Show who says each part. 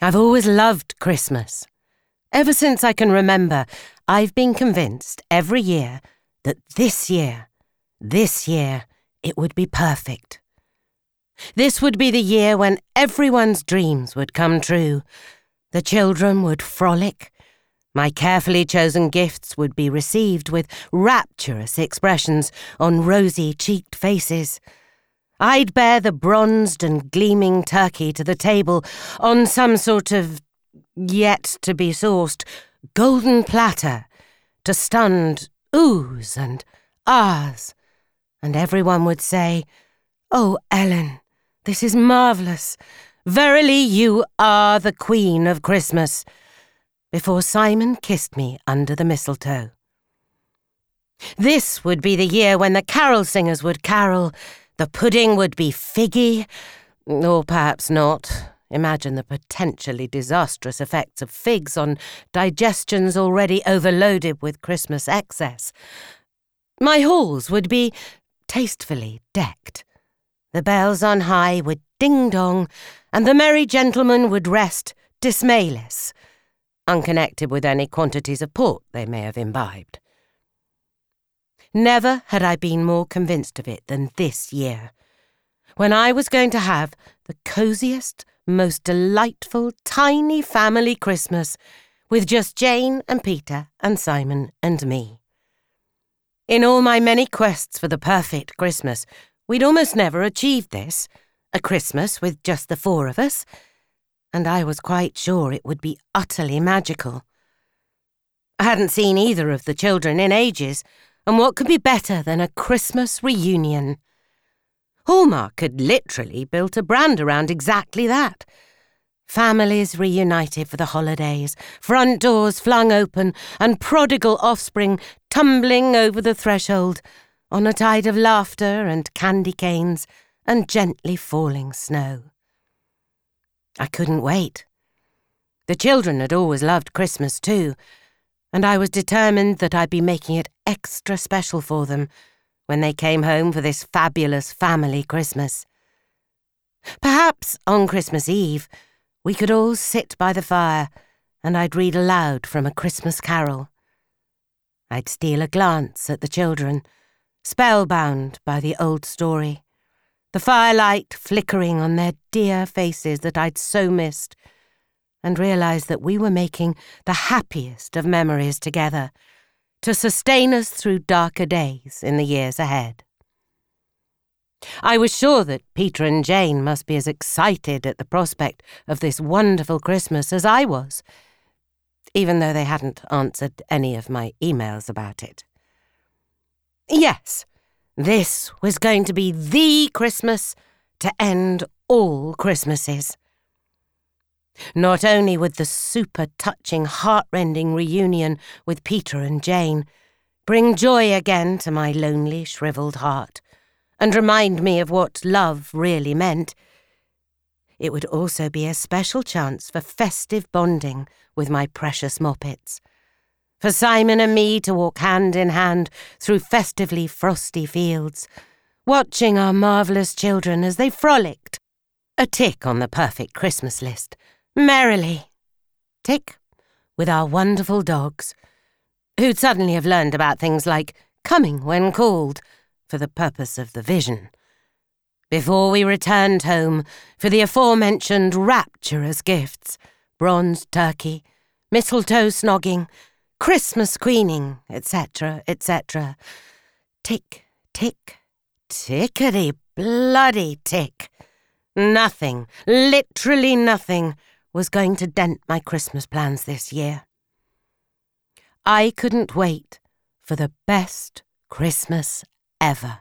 Speaker 1: I've always loved Christmas. Ever since I can remember, I've been convinced every year that this year, this year, it would be perfect. This would be the year when everyone's dreams would come true. The children would frolic. My carefully chosen gifts would be received with rapturous expressions on rosy cheeked faces. I'd bear the bronzed and gleaming turkey to the table on some sort of yet to be sourced golden platter to stunned oohs and ahs, and everyone would say, Oh, Ellen, this is marvellous. Verily, you are the Queen of Christmas. Before Simon kissed me under the mistletoe. This would be the year when the carol singers would carol, the pudding would be figgy, or perhaps not. Imagine the potentially disastrous effects of figs on digestions already overloaded with Christmas excess. My halls would be tastefully decked. The bells on high would ding dong, and the merry gentlemen would rest dismayless, unconnected with any quantities of port they may have imbibed. Never had I been more convinced of it than this year, when I was going to have the cosiest, most delightful, tiny family Christmas with just Jane and Peter and Simon and me. In all my many quests for the perfect Christmas, we'd almost never achieved this a Christmas with just the four of us, and I was quite sure it would be utterly magical. I hadn't seen either of the children in ages, and what could be better than a Christmas reunion? Hallmark had literally built a brand around exactly that. Families reunited for the holidays, front doors flung open, and prodigal offspring tumbling over the threshold on a tide of laughter and candy canes and gently falling snow. I couldn't wait. The children had always loved Christmas too, and I was determined that I'd be making it extra special for them when they came home for this fabulous family Christmas. Perhaps on Christmas Eve, we could all sit by the fire and I'd read aloud from a Christmas carol. I'd steal a glance at the children, spellbound by the old story, the firelight flickering on their dear faces that I'd so missed and realized that we were making the happiest of memories together to sustain us through darker days in the years ahead. I was sure that Peter and Jane must be as excited at the prospect of this wonderful Christmas as I was, even though they hadn't answered any of my emails about it. Yes, this was going to be the Christmas to end all Christmases. Not only would the super touching, heartrending reunion with Peter and Jane bring joy again to my lonely, shrivelled heart and remind me of what love really meant, it would also be a special chance for festive bonding with my precious moppets. For Simon and me to walk hand in hand through festively frosty fields, watching our marvellous children as they frolicked. A tick on the perfect Christmas list merrily. Tick, with our wonderful dogs, who'd suddenly have learned about things like coming when called for the purpose of the vision. Before we returned home for the aforementioned rapturous gifts bronze turkey, mistletoe snogging, Christmas queening, etc., etc. Tick, tick, tickety bloody tick. Nothing, literally nothing, was going to dent my Christmas plans this year. I couldn't wait for the best Christmas ever.